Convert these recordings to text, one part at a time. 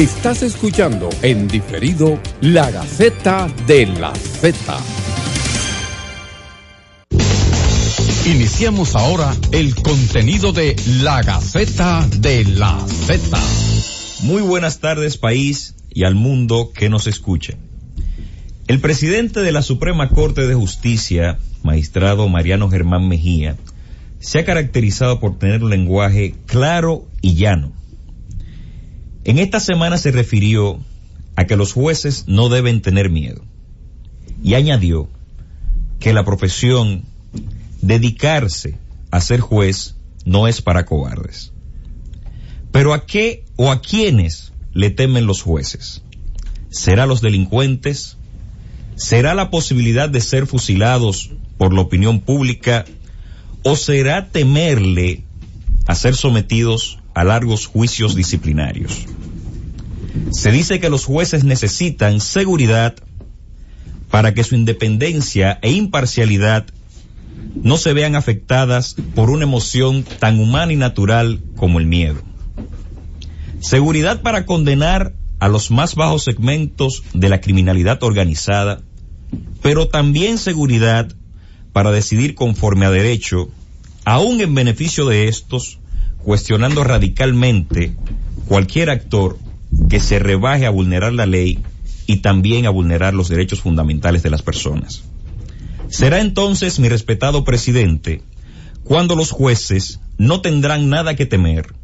Estás escuchando en diferido La Gaceta de la Z. Iniciamos ahora el contenido de La Gaceta de la Z. Muy buenas tardes país y al mundo que nos escuche. El presidente de la Suprema Corte de Justicia, magistrado Mariano Germán Mejía, se ha caracterizado por tener un lenguaje claro y llano. En esta semana se refirió a que los jueces no deben tener miedo y añadió que la profesión dedicarse a ser juez no es para cobardes. Pero ¿a qué o a quiénes le temen los jueces? ¿Será los delincuentes? ¿Será la posibilidad de ser fusilados por la opinión pública? ¿O será temerle a ser sometidos a largos juicios disciplinarios? Se dice que los jueces necesitan seguridad para que su independencia e imparcialidad no se vean afectadas por una emoción tan humana y natural como el miedo. Seguridad para condenar a los más bajos segmentos de la criminalidad organizada, pero también seguridad para decidir conforme a derecho, aún en beneficio de estos, cuestionando radicalmente cualquier actor que se rebaje a vulnerar la ley y también a vulnerar los derechos fundamentales de las personas. Será entonces, mi respetado presidente, cuando los jueces no tendrán nada que temer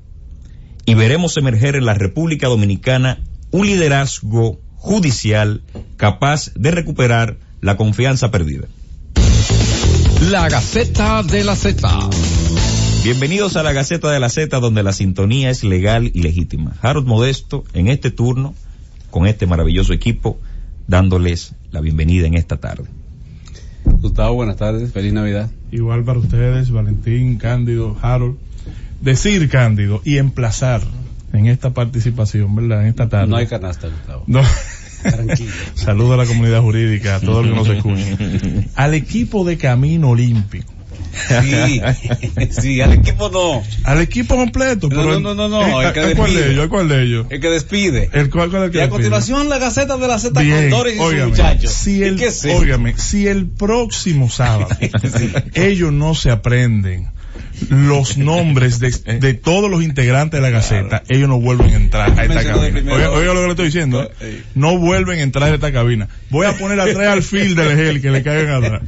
y veremos emerger en la República Dominicana un liderazgo judicial capaz de recuperar la confianza perdida. La Gaceta de la Z. Bienvenidos a la Gaceta de la Z donde la sintonía es legal y legítima. Harold Modesto en este turno con este maravilloso equipo dándoles la bienvenida en esta tarde. Gustavo, buenas tardes, feliz Navidad. Igual para ustedes, Valentín, Cándido, Harold. Decir Cándido y emplazar en esta participación, ¿verdad? En esta tarde. No hay canasta, Gustavo. No. Tranquilo. Saludo a la comunidad jurídica, a todos los que nos escuchan. Al equipo de Camino Olímpico. Sí, sí, al equipo no. Al equipo completo. No, pero no, no, no, no, ¿El, el que ¿cuál de ellos? ¿El cuál de ellos? El que despide. ¿El cuál, cuál es el que Y a despide? continuación la Gaceta de la Z Bien, con y sus óigame, muchachos. Si ¿Y el, es óigame, si el próximo sábado ellos no se aprenden los nombres de, de todos los integrantes de la Gaceta, ellos no vuelven a entrar a esta cabina. Oiga, oiga lo que le estoy diciendo. ¿eh? Eh. No vuelven a entrar a esta cabina. Voy a poner atrás al fil del gel que le caigan atrás.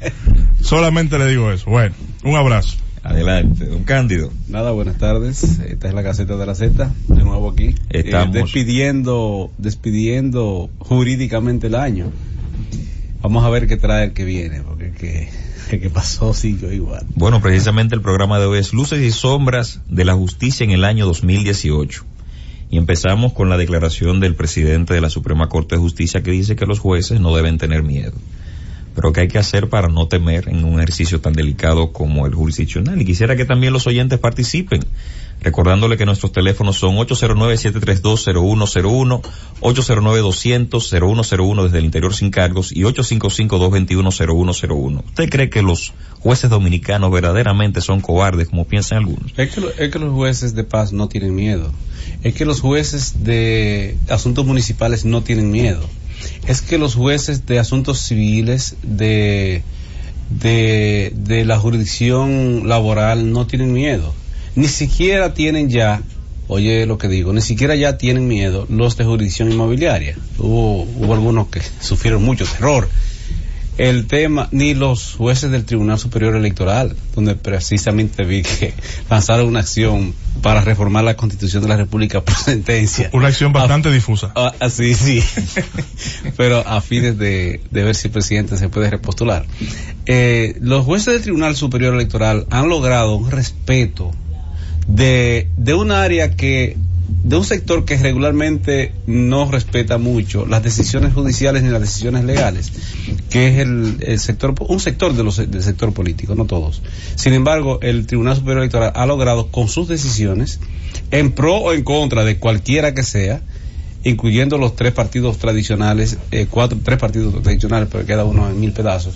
Solamente le digo eso. Bueno, un abrazo. Adelante, don Cándido. Nada, buenas tardes. Esta es la Gaceta de la Z, de nuevo aquí. Estamos- Eh, despidiendo, despidiendo jurídicamente el año. Vamos a ver qué trae el que viene, porque el que, que pasó siguió igual. Bueno, precisamente el programa de hoy es Luces y Sombras de la Justicia en el año 2018. Y empezamos con la declaración del presidente de la Suprema Corte de Justicia que dice que los jueces no deben tener miedo. Pero ¿qué hay que hacer para no temer en un ejercicio tan delicado como el jurisdiccional? Y quisiera que también los oyentes participen, recordándole que nuestros teléfonos son 809-732-0101, 809-200-0101 desde el interior sin cargos y 855-221-0101. ¿Usted cree que los jueces dominicanos verdaderamente son cobardes, como piensan algunos? Es que, es que los jueces de paz no tienen miedo. Es que los jueces de asuntos municipales no tienen miedo. Es que los jueces de asuntos civiles, de, de, la jurisdicción laboral no tienen miedo. Ni siquiera tienen ya, oye lo que digo, ni siquiera ya tienen miedo los de jurisdicción inmobiliaria. Hubo, hubo algunos que sufrieron mucho terror el tema, ni los jueces del Tribunal Superior Electoral, donde precisamente vi que lanzaron una acción para reformar la Constitución de la República por sentencia. Una acción bastante difusa. Ah, sí, sí. Pero a fines de, de ver si el presidente se puede repostular. Eh, los jueces del Tribunal Superior Electoral han logrado un respeto de, de un área que, de un sector que regularmente no respeta mucho las decisiones judiciales ni las decisiones legales, que es el, el sector, un sector de los, del sector político, no todos. Sin embargo, el Tribunal Superior Electoral ha logrado con sus decisiones, en pro o en contra de cualquiera que sea, incluyendo los tres partidos tradicionales, eh, cuatro, tres partidos tradicionales, pero queda uno en mil pedazos.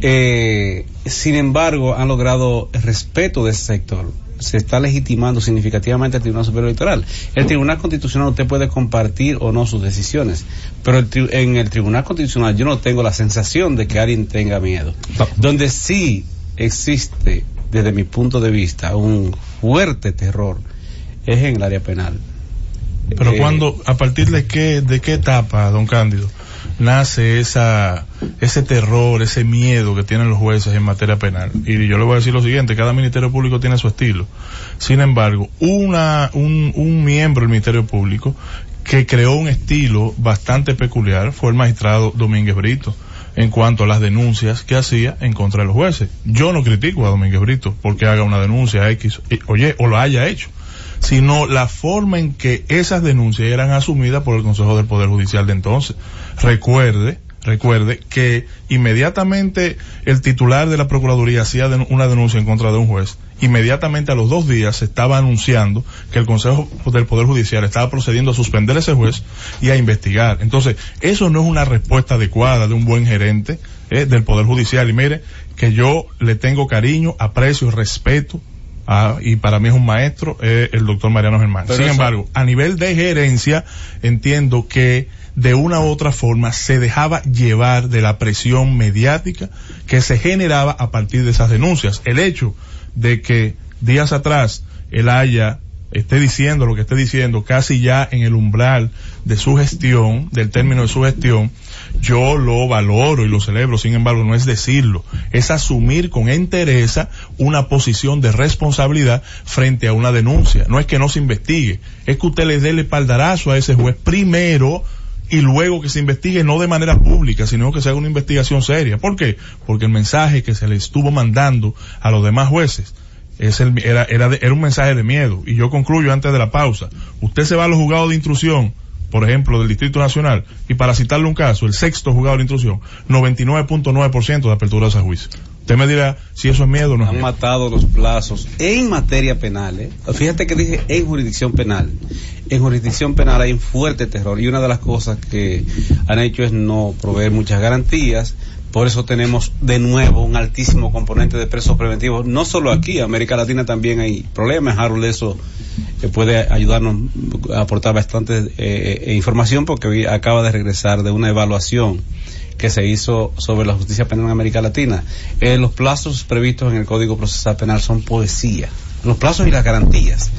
Eh, sin embargo, han logrado el respeto de ese sector. Se está legitimando significativamente el Tribunal Superior Electoral. El Tribunal Constitucional usted puede compartir o no sus decisiones, pero en el Tribunal Constitucional yo no tengo la sensación de que alguien tenga miedo. Donde sí existe, desde mi punto de vista, un fuerte terror es en el área penal. Pero eh, cuando, a partir de qué, de qué etapa, don Cándido, nace esa, ese terror, ese miedo que tienen los jueces en materia penal. Y yo le voy a decir lo siguiente, cada Ministerio Público tiene su estilo. Sin embargo, una, un, un miembro del Ministerio Público que creó un estilo bastante peculiar fue el magistrado Domínguez Brito en cuanto a las denuncias que hacía en contra de los jueces. Yo no critico a Domínguez Brito porque haga una denuncia X, oye, o lo haya hecho sino la forma en que esas denuncias eran asumidas por el Consejo del Poder Judicial de entonces. Recuerde, recuerde que inmediatamente el titular de la Procuraduría hacía una denuncia en contra de un juez, inmediatamente a los dos días se estaba anunciando que el Consejo del Poder Judicial estaba procediendo a suspender ese juez y a investigar. Entonces, eso no es una respuesta adecuada de un buen gerente eh, del Poder Judicial. Y mire, que yo le tengo cariño, aprecio y respeto Ah, y para mí es un maestro, el doctor Mariano Germán. Sin embargo, a nivel de gerencia, entiendo que de una u otra forma se dejaba llevar de la presión mediática que se generaba a partir de esas denuncias. El hecho de que días atrás él haya esté diciendo lo que esté diciendo casi ya en el umbral de su gestión, del término de su gestión, yo lo valoro y lo celebro, sin embargo no es decirlo, es asumir con entereza una posición de responsabilidad frente a una denuncia. No es que no se investigue, es que usted le dé el espaldarazo a ese juez primero y luego que se investigue no de manera pública, sino que se haga una investigación seria. ¿Por qué? Porque el mensaje que se le estuvo mandando a los demás jueces es el, era, era, era un mensaje de miedo. Y yo concluyo antes de la pausa. Usted se va a los juzgados de instrucción por ejemplo, del Distrito Nacional, y para citarle un caso, el sexto juzgado de instrucción, 99.9% de apertura de ese juicio. Usted me dirá si eso es miedo o no. Han matado los plazos en materia penal. ¿eh? Fíjate que dije en jurisdicción penal. En jurisdicción penal hay un fuerte terror y una de las cosas que han hecho es no proveer muchas garantías por eso tenemos de nuevo un altísimo componente de presos preventivos. No solo aquí, en América Latina también hay problemas. Harold eso eh, puede ayudarnos a aportar bastante eh, eh, información porque acaba de regresar de una evaluación que se hizo sobre la justicia penal en América Latina. los plazos previstos en el Código Procesal Penal son poesía. Los plazos y las garantías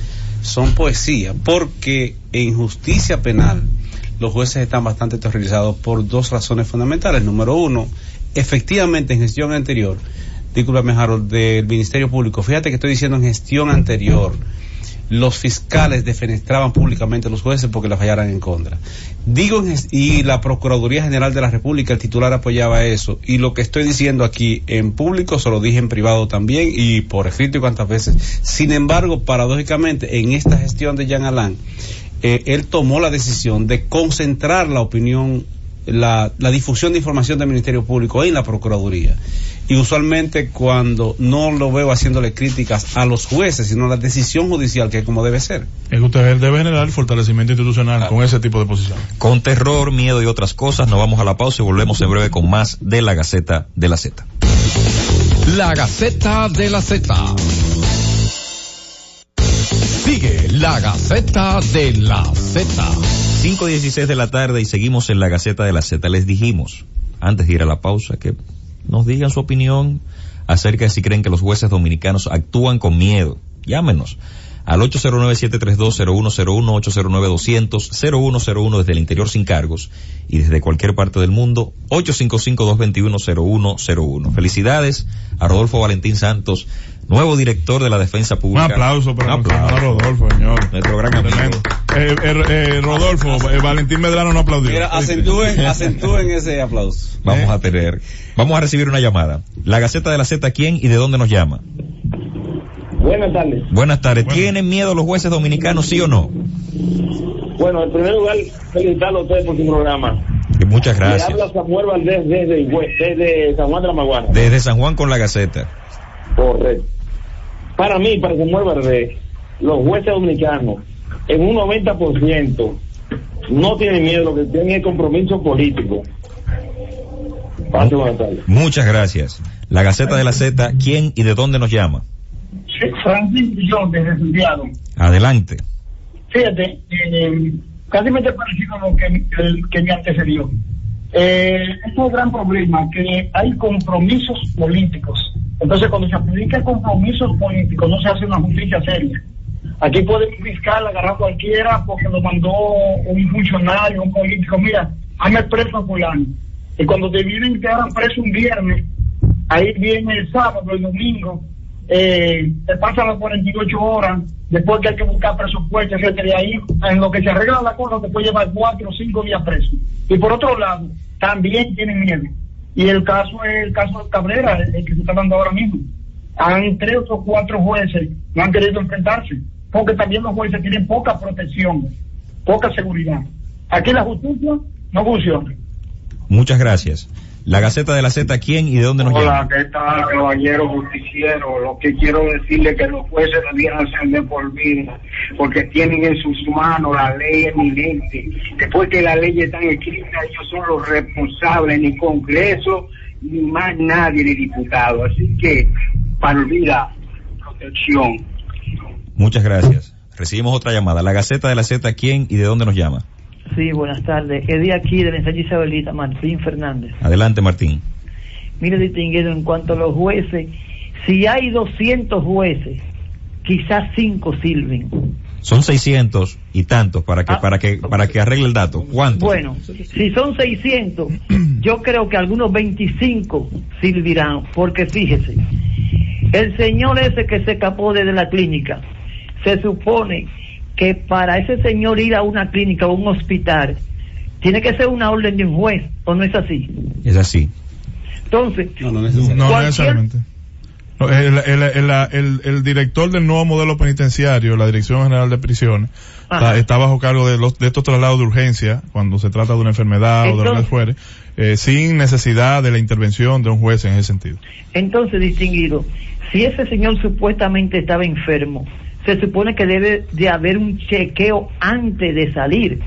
son poesía porque en justicia penal los jueces están bastante terrorizados por dos razones fundamentales. Número uno, efectivamente en gestión anterior, discúlpame Harold, del Ministerio Público, fíjate que estoy diciendo en gestión anterior, los fiscales defenestraban públicamente a los jueces porque la fallaran en contra. Digo, y la Procuraduría General de la República, el titular apoyaba eso. Y lo que estoy diciendo aquí en público se lo dije en privado también y por escrito y cuantas veces. Sin embargo, paradójicamente, en esta gestión de Jean Alain, eh, él tomó la decisión de concentrar la opinión la, la, difusión de información del Ministerio Público en la Procuraduría. Y usualmente cuando no lo veo haciéndole críticas a los jueces, sino a la decisión judicial, que es como debe ser. Es que usted debe generar fortalecimiento institucional con ese tipo de posición. Con terror, miedo y otras cosas, nos vamos a la pausa y volvemos en breve con más de la Gaceta de la Z. La Gaceta de la Z. Sigue la Gaceta de la Z. 5.16 de la tarde y seguimos en la Gaceta de la Z. Les dijimos, antes de ir a la pausa, que nos digan su opinión acerca de si creen que los jueces dominicanos actúan con miedo. Llámenos al 809-732-0101, 809-200-0101 desde el interior sin cargos y desde cualquier parte del mundo, 855-221-0101. Felicidades a Rodolfo Valentín Santos, nuevo director de la Defensa Pública. Un aplauso para Rodolfo, señor. Nuestro gran amigo. Eh, eh, eh, Rodolfo, Valentín Medrano no aplaudió. Mira, acentúen, acentúen ese aplauso. Vamos a tener, vamos a recibir una llamada. La Gaceta de la Z, ¿quién y de dónde nos llama? Buenas tardes. Buenas tardes. ¿Tienen miedo los jueces dominicanos, sí o no? Bueno, en primer lugar, felicitarlo a ustedes por su programa. muchas gracias. habla Samuel Valdés desde, desde San Juan de la Maguana. Desde San Juan con la Gaceta. Correcto. Para mí, para Samuel Valdés, los jueces dominicanos, en un 90%, no tienen miedo, lo que tienen es compromiso político. Muchas gracias. La Gaceta de la Z, ¿quién y de dónde nos llama? Francis yo desde Santiago. Adelante. Fíjate, eh, casi me parecido a lo que, el, que me antecedió. Eh, es un gran problema que hay compromisos políticos. Entonces, cuando se aplican compromisos políticos, no se hace una justicia seria. Aquí puede un fiscal agarrar cualquiera porque lo mandó un funcionario, un político. Mira, hazme preso a fulano. Y cuando te vienen te hagan preso un viernes, ahí viene el sábado, el domingo, eh, te pasan las 48 horas, después que hay que buscar presupuesto, etcétera, y ahí en lo que se arregla la cosa te puede llevar cuatro o cinco días preso. Y por otro lado, también tienen miedo. Y el caso es el caso de Cabrera, el, que se está dando ahora mismo. Han tres o cuatro jueces no han querido enfrentarse, porque también los jueces tienen poca protección, poca seguridad. Aquí la justicia no funciona. Muchas gracias. La Gaceta de la Z, ¿quién y de dónde nos Hola, llama? ¿qué tal, caballero justiciero? Lo que quiero decirle es que los jueces debieran ser de por vida, porque tienen en sus manos la ley eminente. Después que la ley están escritas, ellos son los responsables, ni Congreso, ni más nadie, ni diputado. Así que, para vida, protección. Muchas gracias. Recibimos otra llamada. La Gaceta de la Z, ¿quién y de dónde nos llama? Sí, buenas tardes. Es de aquí, de la Isabelita, Martín Fernández. Adelante, Martín. Mire, distinguido, en cuanto a los jueces, si hay 200 jueces, quizás 5 sirven. Son 600 y tantos para que Ah, para que para que arregle el dato. ¿Cuántos? Bueno, si son 600, yo creo que algunos 25 servirán, porque fíjese, el señor ese que se escapó desde la clínica, se supone que para ese señor ir a una clínica o un hospital, tiene que ser una orden de un juez, ¿o no es así? Es así. Entonces, No, no necesariamente. no necesariamente. El, el- el- el- el director del nuevo modelo penitenciario, la Dirección General de Prisiones, está, está bajo cargo de, los, de estos traslados de urgencia cuando se trata de una enfermedad o de lo que fuere, eh, sin necesidad de la intervención de un juez en ese sentido. Entonces, distinguido, si ese señor supuestamente estaba enfermo, se supone que debe de haber un chequeo antes de salir,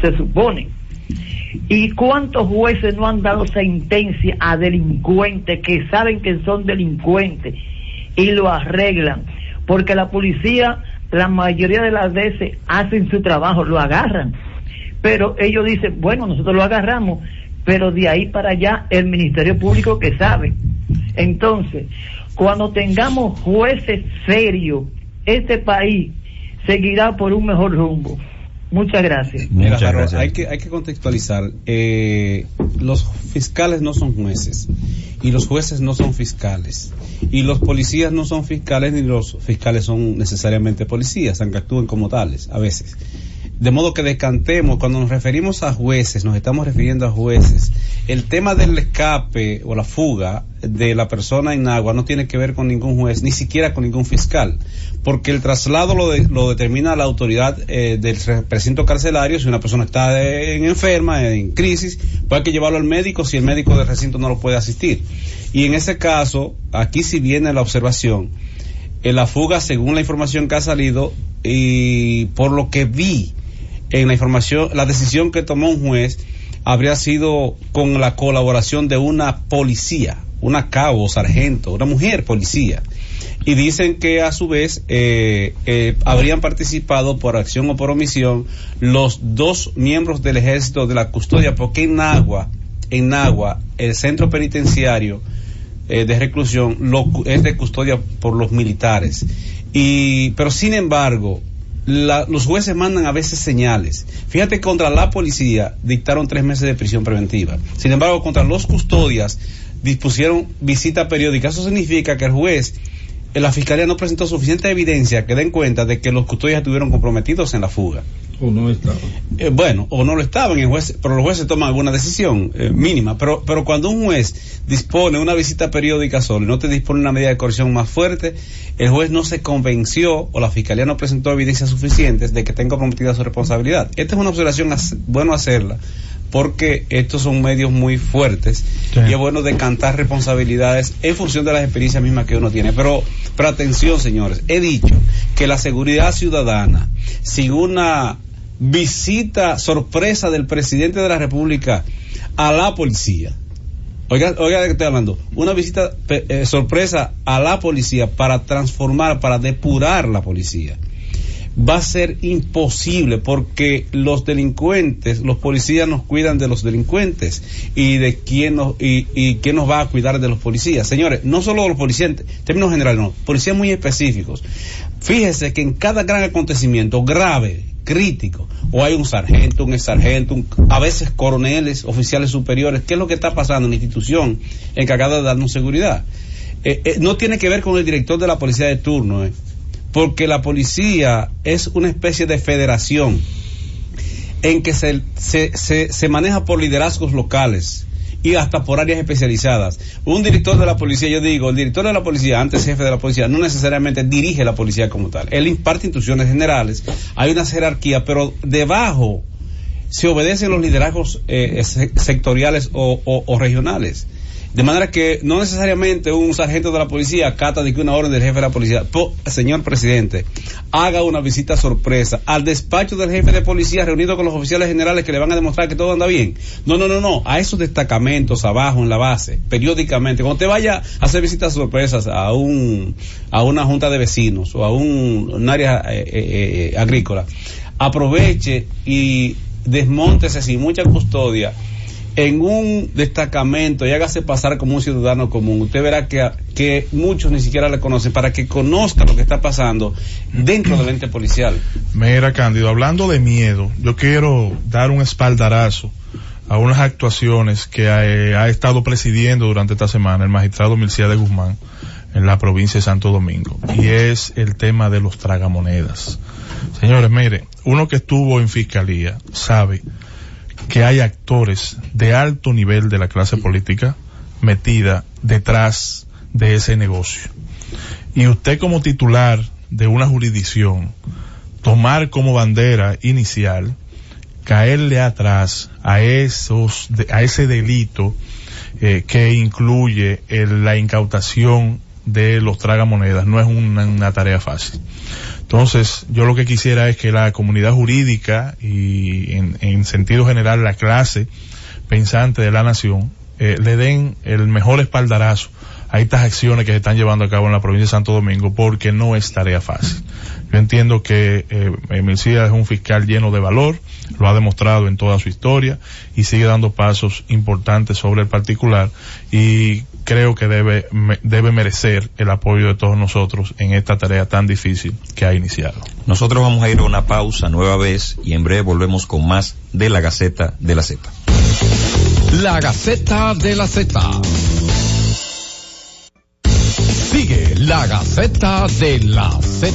se supone. ¿Y cuántos jueces no han dado sentencia a delincuentes que saben que son delincuentes y lo arreglan? Porque la policía, la mayoría de las veces, hacen su trabajo, lo agarran. Pero ellos dicen, bueno, nosotros lo agarramos, pero de ahí para allá el Ministerio Público que sabe. Entonces, cuando tengamos jueces serios, este país seguirá por un mejor rumbo. Muchas gracias. Mira, Muchas Harold, gracias. Hay que, hay que contextualizar. Eh, los fiscales no son jueces y los jueces no son fiscales y los policías no son fiscales ni los fiscales son necesariamente policías, aunque actúen como tales a veces. De modo que descantemos, cuando nos referimos a jueces, nos estamos refiriendo a jueces. El tema del escape o la fuga de la persona en agua no tiene que ver con ningún juez, ni siquiera con ningún fiscal, porque el traslado lo, de- lo determina la autoridad eh, del recinto carcelario. Si una persona está eh, en enferma, en crisis, pues hay que llevarlo al médico si el médico del recinto no lo puede asistir. Y en ese caso, aquí sí viene la observación. En la fuga, según la información que ha salido, y por lo que vi en la información, la decisión que tomó un juez habría sido con la colaboración de una policía, una cabo, sargento, una mujer policía. Y dicen que a su vez eh, habrían participado por acción o por omisión los dos miembros del ejército de la custodia, porque en Nagua, en Nagua, el centro penitenciario eh, de reclusión lo, es de custodia por los militares. Y, pero sin embargo, los jueces mandan a veces señales. Fíjate, contra la policía dictaron tres meses de prisión preventiva. Sin embargo, contra los custodias dispusieron visita periódica. Eso significa que el juez, la fiscalía no presentó suficiente evidencia que den cuenta de que los custodias estuvieron comprometidos en la fuga. O no estaba. Eh, bueno, o no lo estaban, el juez, pero los jueces toman alguna decisión eh, mínima. Pero, pero cuando un juez dispone una visita periódica solo y no te dispone una medida de coerción más fuerte, el juez no se convenció o la fiscalía no presentó evidencias suficientes de que tenga comprometida su responsabilidad. Esta es una observación bueno hacerla porque estos son medios muy fuertes Sí. y es bueno decantar responsabilidades en función de las experiencias mismas que uno tiene. Pero, pero atención, señores, he dicho que la seguridad ciudadana, sin una visita sorpresa del presidente de la República a la policía, Oiga, oiga de qué estoy hablando. Una visita eh, sorpresa a la policía para transformar, para depurar la policía va a ser imposible porque los delincuentes, los policías nos cuidan de los delincuentes y de quién nos, y, y quién nos va a cuidar de los policías. Señores, no solo los policías, en términos generales, no, policías muy específicos. Fíjese que en cada gran acontecimiento grave, crítico, o hay un sargento, un sargento, a veces coroneles, oficiales superiores, ¿qué es lo que está pasando en la institución encargada de darnos seguridad? Eh, eh, no tiene que ver con el director de la policía de turno, eh porque la policía es una especie de federación en que se, se, se, maneja por liderazgos locales y hasta por áreas especializadas. Un director de la policía, yo digo, el director de la policía, antes jefe de la policía, no necesariamente dirige la policía como tal. Él imparte instrucciones generales, hay una jerarquía, pero debajo se obedecen los liderazgos eh, sectoriales o, o regionales. De manera que no necesariamente un sargento de la policía acata de que una orden del jefe de la policía, señor presidente, haga una visita sorpresa al despacho del jefe de policía reunido con los oficiales generales que le van a demostrar que todo anda bien. No, no, no, no, a esos destacamentos abajo en la base, periódicamente, cuando te vaya a hacer visitas sorpresas a un a una junta de vecinos o a un, área eh, eh, eh, agrícola, aproveche y desmontese sin mucha custodia en un destacamento y hágase pasar como un ciudadano común, usted verá que, que muchos ni siquiera le conocen para que conozca lo que está pasando dentro del ente policial. Mira, Cándido, hablando de miedo, yo quiero dar un espaldarazo a unas actuaciones que ha, estado presidiendo durante esta semana el magistrado Milcía de Guzmán en la provincia de Santo Domingo y es el tema de los tragamonedas. Señores, mire, uno que estuvo en fiscalía sabe que hay actores de alto nivel de la clase política metida detrás de ese negocio. Y usted como titular de una jurisdicción, tomar como bandera inicial, caerle atrás a esos, a ese delito eh, que incluye la incautación de los tragamonedas, no es una tarea fácil. Entonces, yo lo que quisiera es que la comunidad jurídica y en, sentido general la clase pensante de la nación eh, le den el mejor espaldarazo a estas acciones que se están llevando a cabo en la provincia de Santo Domingo porque no es tarea fácil. Yo entiendo que eh, es un fiscal lleno de valor, lo ha demostrado en toda su historia y sigue dando pasos importantes sobre el particular y creo que debe, debe merecer el apoyo de todos nosotros en esta tarea tan difícil que ha iniciado. Nosotros vamos a ir a una pausa nueva vez y en breve volvemos con más de la Gaceta de la Z. La Gaceta de la Z. la Gaceta de la Z.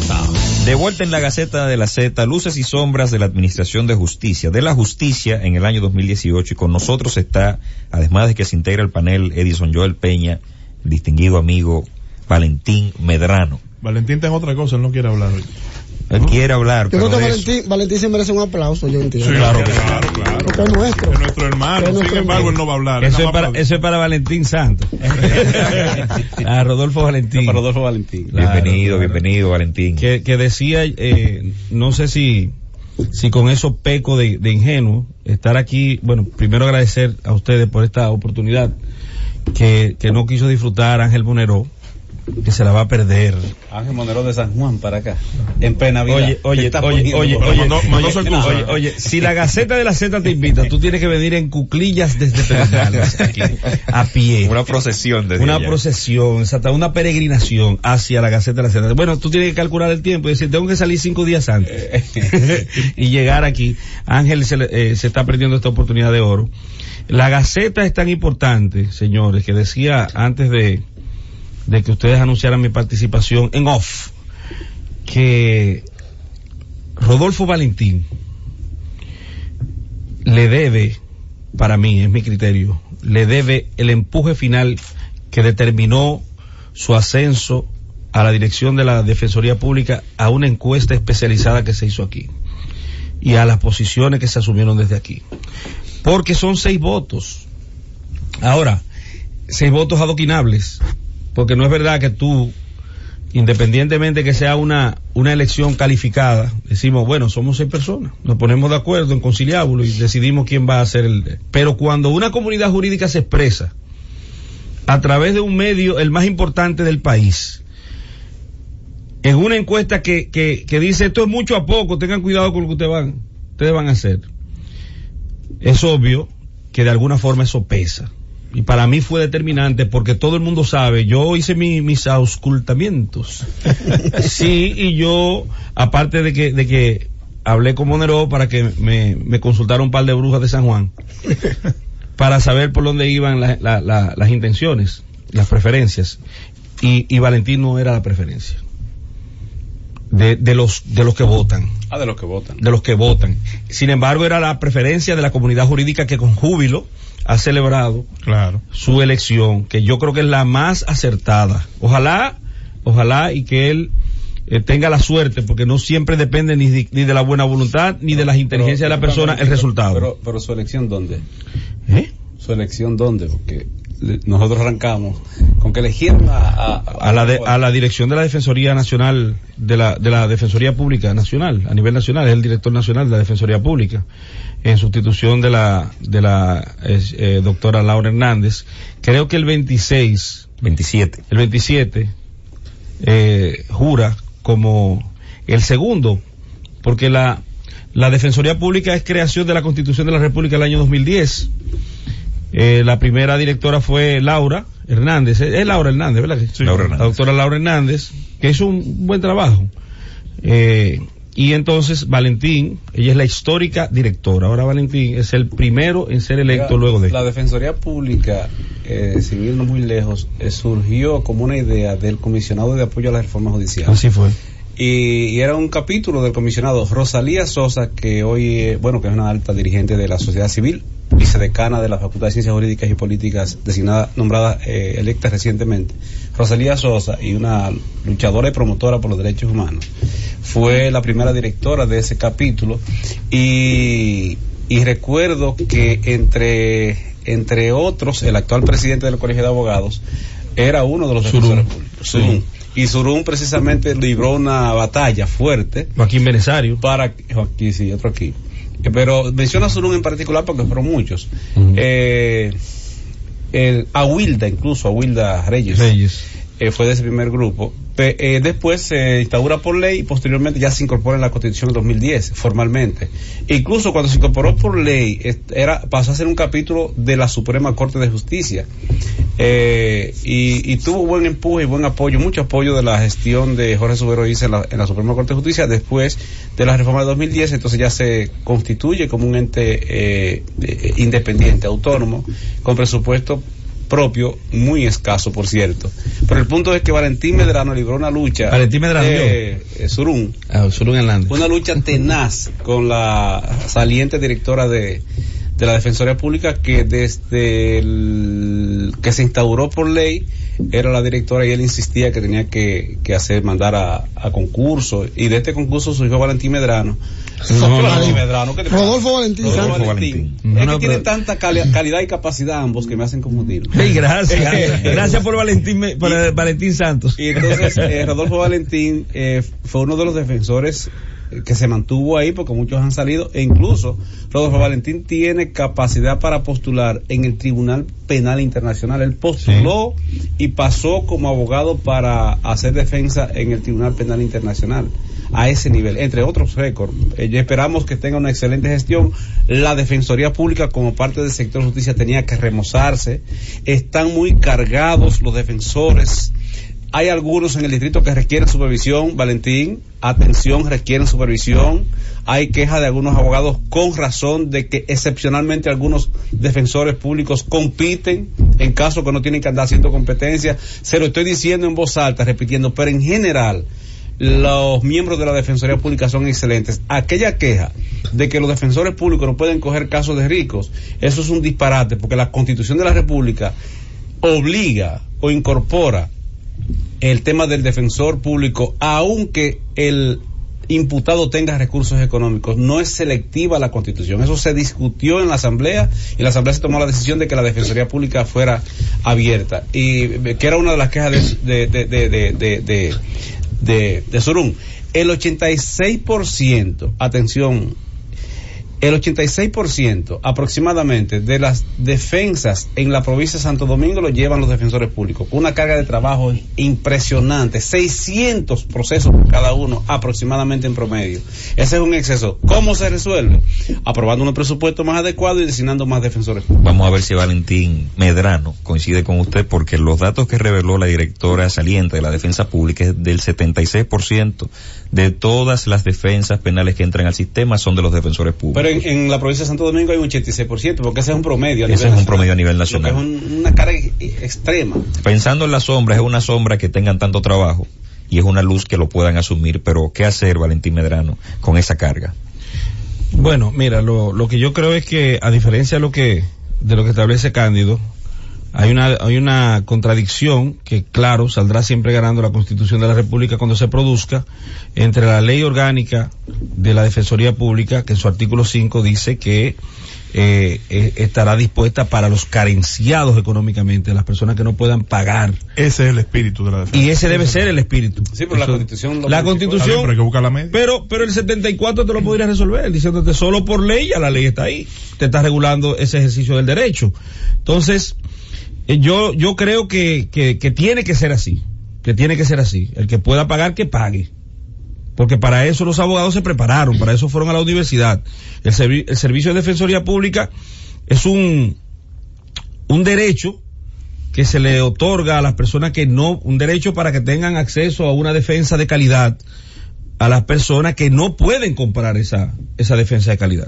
De vuelta en la Gaceta de la Z, luces y sombras de la Administración de Justicia, de la Justicia en el año 2018 y con nosotros está, además de que se integra el panel Edison Joel Peña, el distinguido amigo Valentín Medrano. Valentín tiene otra cosa, él no quiere hablar hoy. Él quiere hablar. Yo creo que Valentín, Valentín se merece un aplauso, yo entiendo. Sí, claro, claro, claro. Porque es nuestro. Es nuestro hermano. Sin embargo, él no va a hablar. Eso, es para, eso es para Valentín Santos. a Rodolfo Valentín. para Rodolfo Valentín. bienvenido, bienvenido, Valentín. Que, que decía, eh, no sé si, si con eso peco de, de ingenuo, estar aquí, bueno, primero agradecer a ustedes por esta oportunidad que, que no quiso disfrutar Ángel Bonero que se la va a perder. Ángel Monero de San Juan para acá, en plena vida. Oye, oye, oye, oye, oye, oye, si la Gaceta de la Z te invita, tú tienes que venir en cuclillas desde Pedernales, aquí, a pie. Una procesión desde Una procesión, hasta una peregrinación hacia la Gaceta de la Z. Bueno, tú tienes que calcular el tiempo y decir, tengo que salir cinco días antes y llegar aquí. Ángel se, eh, se está perdiendo esta oportunidad de oro. La Gaceta es tan importante, señores, que decía antes de de que ustedes anunciaran mi participación en off, que Rodolfo Valentín le debe, para mí, es mi criterio, le debe el empuje final que determinó su ascenso a la dirección de la Defensoría Pública a una encuesta especializada que se hizo aquí y a las posiciones que se asumieron desde aquí. Porque son seis votos. Ahora, seis votos adoquinables porque no es verdad que tú, independientemente que sea una, una elección calificada, decimos, bueno, somos seis personas, nos ponemos de acuerdo en conciliábulo y decidimos quién va a ser el... Pero cuando una comunidad jurídica se expresa a través de un medio, el más importante del país, en una encuesta que, que, que dice esto es mucho a poco, tengan cuidado con lo que ustedes van, ustedes van a hacer. Es obvio que de alguna forma eso pesa. Y para mí fue determinante porque todo el mundo sabe, yo hice mi- mis auscultamientos. sí, y yo, aparte de que, de que hablé con Monero para que me, me consultara un par de brujas de San Juan, para saber por dónde iban la- la- la- las intenciones, las preferencias. Y, y Valentín no era la preferencia. De, de los, de los que votan Ah, de los que votan. de los que votan. Sin embargo, era la preferencia de la comunidad jurídica que con júbilo ha celebrado Claro. su elección, que yo creo que es la más acertada. Ojalá, ojalá y que él eh, tenga la suerte, porque no siempre depende ni de, ni de la buena voluntad ni de las inteligencias de la persona el resultado. Pero, pero su elección, ¿dónde? ¿Eh? Su elección, ¿dónde? Porque nosotros arrancamos con que eligieron a, a, a la, de- a la dirección de la Defensoría Nacional, de la, de la Defensoría Pública Nacional, a nivel nacional, es el director nacional de la Defensoría Pública, en sustitución de la, de la eh, doctora Laura Hernández. Creo que el 26, 27. el 27, eh, jura como el segundo, porque la, la Defensoría Pública es creación de la Constitución de la República del año 2010. Eh, la primera directora fue Laura Hernández, es Laura Hernández, ¿verdad? que sí? Laura Hernández. La doctora Laura Hernández, que hizo un buen trabajo. Eh, y entonces Valentín, ella es la histórica directora. Ahora Valentín es el primero en ser electo Oiga, luego de. La Defensoría Pública, eh, sin irnos muy lejos, eh, surgió como una idea del comisionado de apoyo a la reforma judicial. Así fue. Y, y era un capítulo del comisionado Rosalía Sosa, que hoy, eh, bueno, que es una alta dirigente de la sociedad civil, vicedecana de la Facultad de Ciencias Jurídicas y Políticas, designada, nombrada, eh, electa recientemente. Rosalía Sosa y una luchadora y promotora por los derechos humanos. Fue la primera directora de ese capítulo y, y recuerdo que entre, entre otros, el actual presidente del Colegio de Abogados era uno de los defensores públicos. Y Surún precisamente libró una batalla fuerte Joaquín Benesario. para aquí sí otro aquí Eh, pero menciona a Surún en particular porque fueron muchos eh, el, a Wilda incluso a Wilda Reyes, Reyes. eh, fue de ese primer grupo Eh, después se instaura por ley y posteriormente ya se incorpora en la constitución en 2010 formalmente. Incluso cuando se incorporó por ley era pasó a ser un capítulo de la Suprema Corte de Justicia. Eh, y, y tuvo buen empuje y buen apoyo, mucho apoyo de la gestión de Jorge Subero Isa en la, en la Suprema Corte de Justicia. Después de la reforma de 2010, entonces ya se constituye como un ente eh, eh, independiente, autónomo, con presupuesto propio, muy escaso por cierto. Pero el punto es que Valentín Medrano libró una lucha. Valentín Medrano, eh, eh, Surún, Ah, Surún Hernández. una lucha tenaz con la saliente directora de, de la Defensoría Pública que desde el, que se instauró por ley era la directora y él insistía que tenía que, que hacer, mandar a, a concurso y de este concurso surgió Valentín Medrano. No, Valentín no. Medrano, ¿qué te pasa? Rodolfo Valentín Rodolfo. Valentín. No, Es no, que tienen pero- tanta cali- calidad y capacidad ambos que me hacen confundir. Hey, gracias. gracias por Valentín, por eh, Valentín Santos. Y entonces eh, Rodolfo Valentín eh, fue uno de los defensores eh, que se mantuvo ahí porque muchos han salido e incluso Rodolfo Valentín tiene capacidad para postular en el Tribunal Penal Internacional. Él postuló y pasó como abogado para hacer defensa en el Tribunal Penal Internacional a ese nivel, entre otros récords. Eh, esperamos que tenga una excelente gestión. La Defensoría Pública como parte del sector justicia tenía que remozarse. Están muy cargados los defensores. Hay algunos en el distrito que requieren supervisión, Valentín, atención, requieren supervisión. Hay quejas de algunos abogados con razón de que excepcionalmente algunos defensores públicos compiten en caso que no tienen que andar haciendo competencia. Se lo estoy diciendo en voz alta, repitiendo, pero en general los miembros de la Defensoría Pública son excelentes. Aquella queja de que los defensores públicos no pueden coger casos de ricos, eso es un disparate, porque la Constitución de la República obliga o incorpora el tema del defensor público, aunque el imputado tenga recursos económicos. No es selectiva la constitución. Eso se discutió en la asamblea y la asamblea se tomó la decisión de que la defensoría pública fuera abierta. Y eh, que era una de las quejas de, de, de, de, de, Surún. El 86%, atención, el 86% aproximadamente de las defensas en la provincia de Santo Domingo lo llevan los defensores públicos, una carga de trabajo impresionante, 600 procesos por cada uno aproximadamente en promedio. Ese es un exceso. ¿Cómo se resuelve? Aprobando un presupuesto más adecuado y designando más defensores públicos. Vamos a ver si Valentín Medrano coincide con usted porque los datos que reveló la directora saliente de la defensa pública es del 76% de todas las defensas penales que entran al sistema son de los defensores públicos. Pero en, en la provincia de Santo Domingo hay un 86%, porque ese es un promedio. a Ese nivel es un nacional. promedio a nivel Lo que nacional. es un- una carga e- extrema. Pensando en las sombras, es una sombra que tengan tanto trabajo y es una luz que lo puedan asumir, pero ¿qué hacer Valentín Medrano con esa carga? Bueno, mira, lo, lo que yo creo es que, a diferencia de lo que, de lo que establece Cándido, hay una, hay una contradicción que, claro, saldrá siempre ganando la Constitución de la República cuando se produzca entre la ley orgánica de la Defensoría Pública, que en su artículo 5 dice que eh, eh, estará dispuesta para los carenciados económicamente, las personas que no puedan pagar. Ese es el espíritu de la defensa. Y ese debe ser el espíritu. Sí, pero la Constitución lo La bien, Constitución pero hay que buscar la media. pero, pero el 74 te lo podría resolver, diciéndote solo por ley, ya la ley está ahí. Te está regulando ese ejercicio del derecho. Entonces, yo, yo creo que, que, que tiene que ser así. Que tiene que ser así. El que pueda pagar, que pague. Porque para eso los abogados se prepararon, para eso fueron a la universidad. El, servi- el servicio de defensoría pública es un, un derecho que se le otorga a las personas que no, un derecho para que tengan acceso a una defensa de calidad a las personas que no pueden comprar esa, esa defensa de calidad.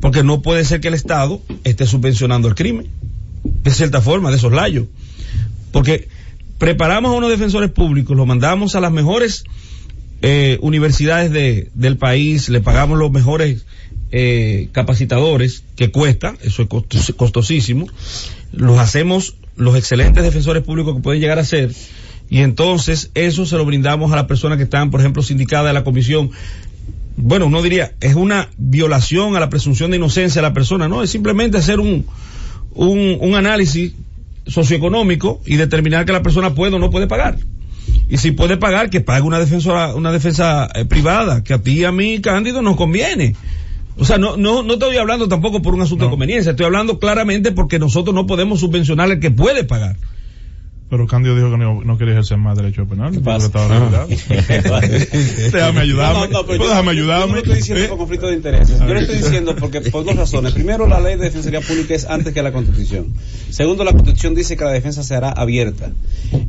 Porque no puede ser que el Estado esté subvencionando el crimen, de cierta forma, de soslayo. Porque preparamos a unos defensores públicos, los mandamos a las mejores eh, universidades de, del país, le pagamos los mejores eh, capacitadores, que cuesta, eso es costos- costosísimo, los hacemos los excelentes defensores públicos que pueden llegar a ser, y entonces eso se lo brindamos a las personas que están, por ejemplo, sindicadas de la comisión. Bueno, uno diría, es una violación a la presunción de inocencia de la persona, no, es simplemente hacer un, un, un análisis socioeconómico y determinar que la persona puede o no puede pagar. Y si puede pagar, que pague una defensora, una defensa eh, privada, que a ti y a mí, Cándido, nos conviene. O sea, no, no, no estoy hablando tampoco por un asunto de conveniencia, estoy hablando claramente porque nosotros no podemos subvencionar al que puede pagar. Pero Candio dijo que no, no quería ejercer más derecho penal. porque pasa? estaba retirado. Déjame ayudarme. No, no, no, yo- Déjame Yo no lo estoy diciendo ¿Eh? por conflicto de intereses. Yo lo estoy diciendo porque por dos razones. Primero, la ley de defensoría pública es antes que la Constitución. Segundo, la Constitución dice que la defensa se hará abierta.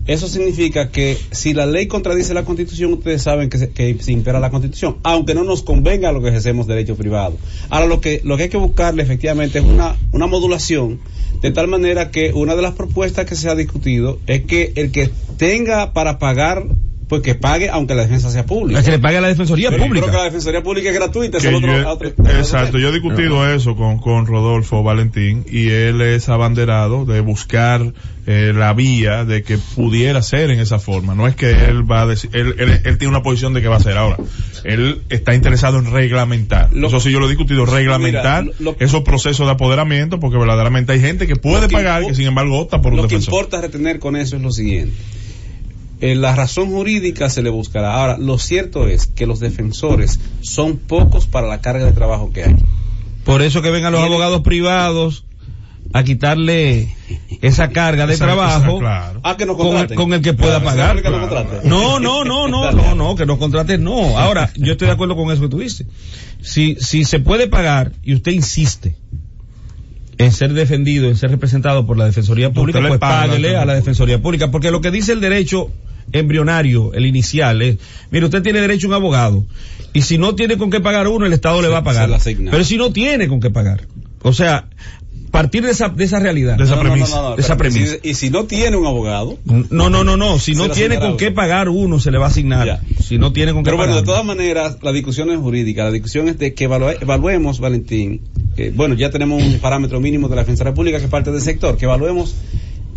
Eso significa que si la ley contradice la Constitución, ustedes saben que se, que se impera la Constitución, aunque no nos convenga lo que ejercemos derecho privado. Ahora, lo que, lo que hay que buscarle efectivamente es una, una modulación de tal manera que una de las propuestas que se ha discutido es que el que tenga para pagar, pues que pague aunque la defensa sea pública. Que le pague a la defensoría Pero yo creo que la pública. defensoría pública es gratuita, Que eso es otro- yo- otro- otro exacto, yo he discutido eso con, con Rodolfo Valentín y él es abanderado de buscar eh, la vía de que pudiera ser en esa forma. No es que él va a decir, él, él, él tiene una posición de que va a ser ahora. Él está interesado en reglamentar. Lo- eso sí yo lo he discutido, reglamentar Mira, lo- esos procesos de apoderamiento porque verdaderamente hay gente que puede Lo que pagar que sin embargo opta por un Lo que defensor. importa retener con eso es lo siguiente. Eh, la razón jurídica se le buscará. Ahora, lo cierto es que los defensores son pocos para la carga de trabajo que hay. Por eso que vengan los Tiene- abogados privados a quitarle esa carga de Esa- trabajo esa- claro. Ah, que nos con, el, contraten. con el que pueda Claro, pagar. que. No, no, no, no, no, no, que nos contraten, no. Ahora, yo estoy de acuerdo con eso que tú dices. Si, si se puede pagar y usted insiste en ser defendido, en ser representado por la Defensoría Pública, pues paga a la páguele a la Defensoría Pública, porque lo que dice el derecho embrionario, el inicial, es, mire, usted tiene derecho a un abogado, y si no tiene con qué pagar uno, el Estado le va a pagar. Pero si no tiene con qué pagar. O sea, partir de esa, de esa realidad. De esa No, no, no, premisa. no, no, De esa premisa. Si- y si no tiene un abogado, No, no, no, no. Si no tiene con qué pagar uno, se le va a asignar. Ya. Si no tiene con qué Pero bueno, pagar. de todas maneras, la discusión es jurídica. La discusión es de que evalue- evaluemos, Valentín, que, bueno, ya tenemos un parámetro mínimo de la Defensoría Pública que es parte del sector, que evaluemos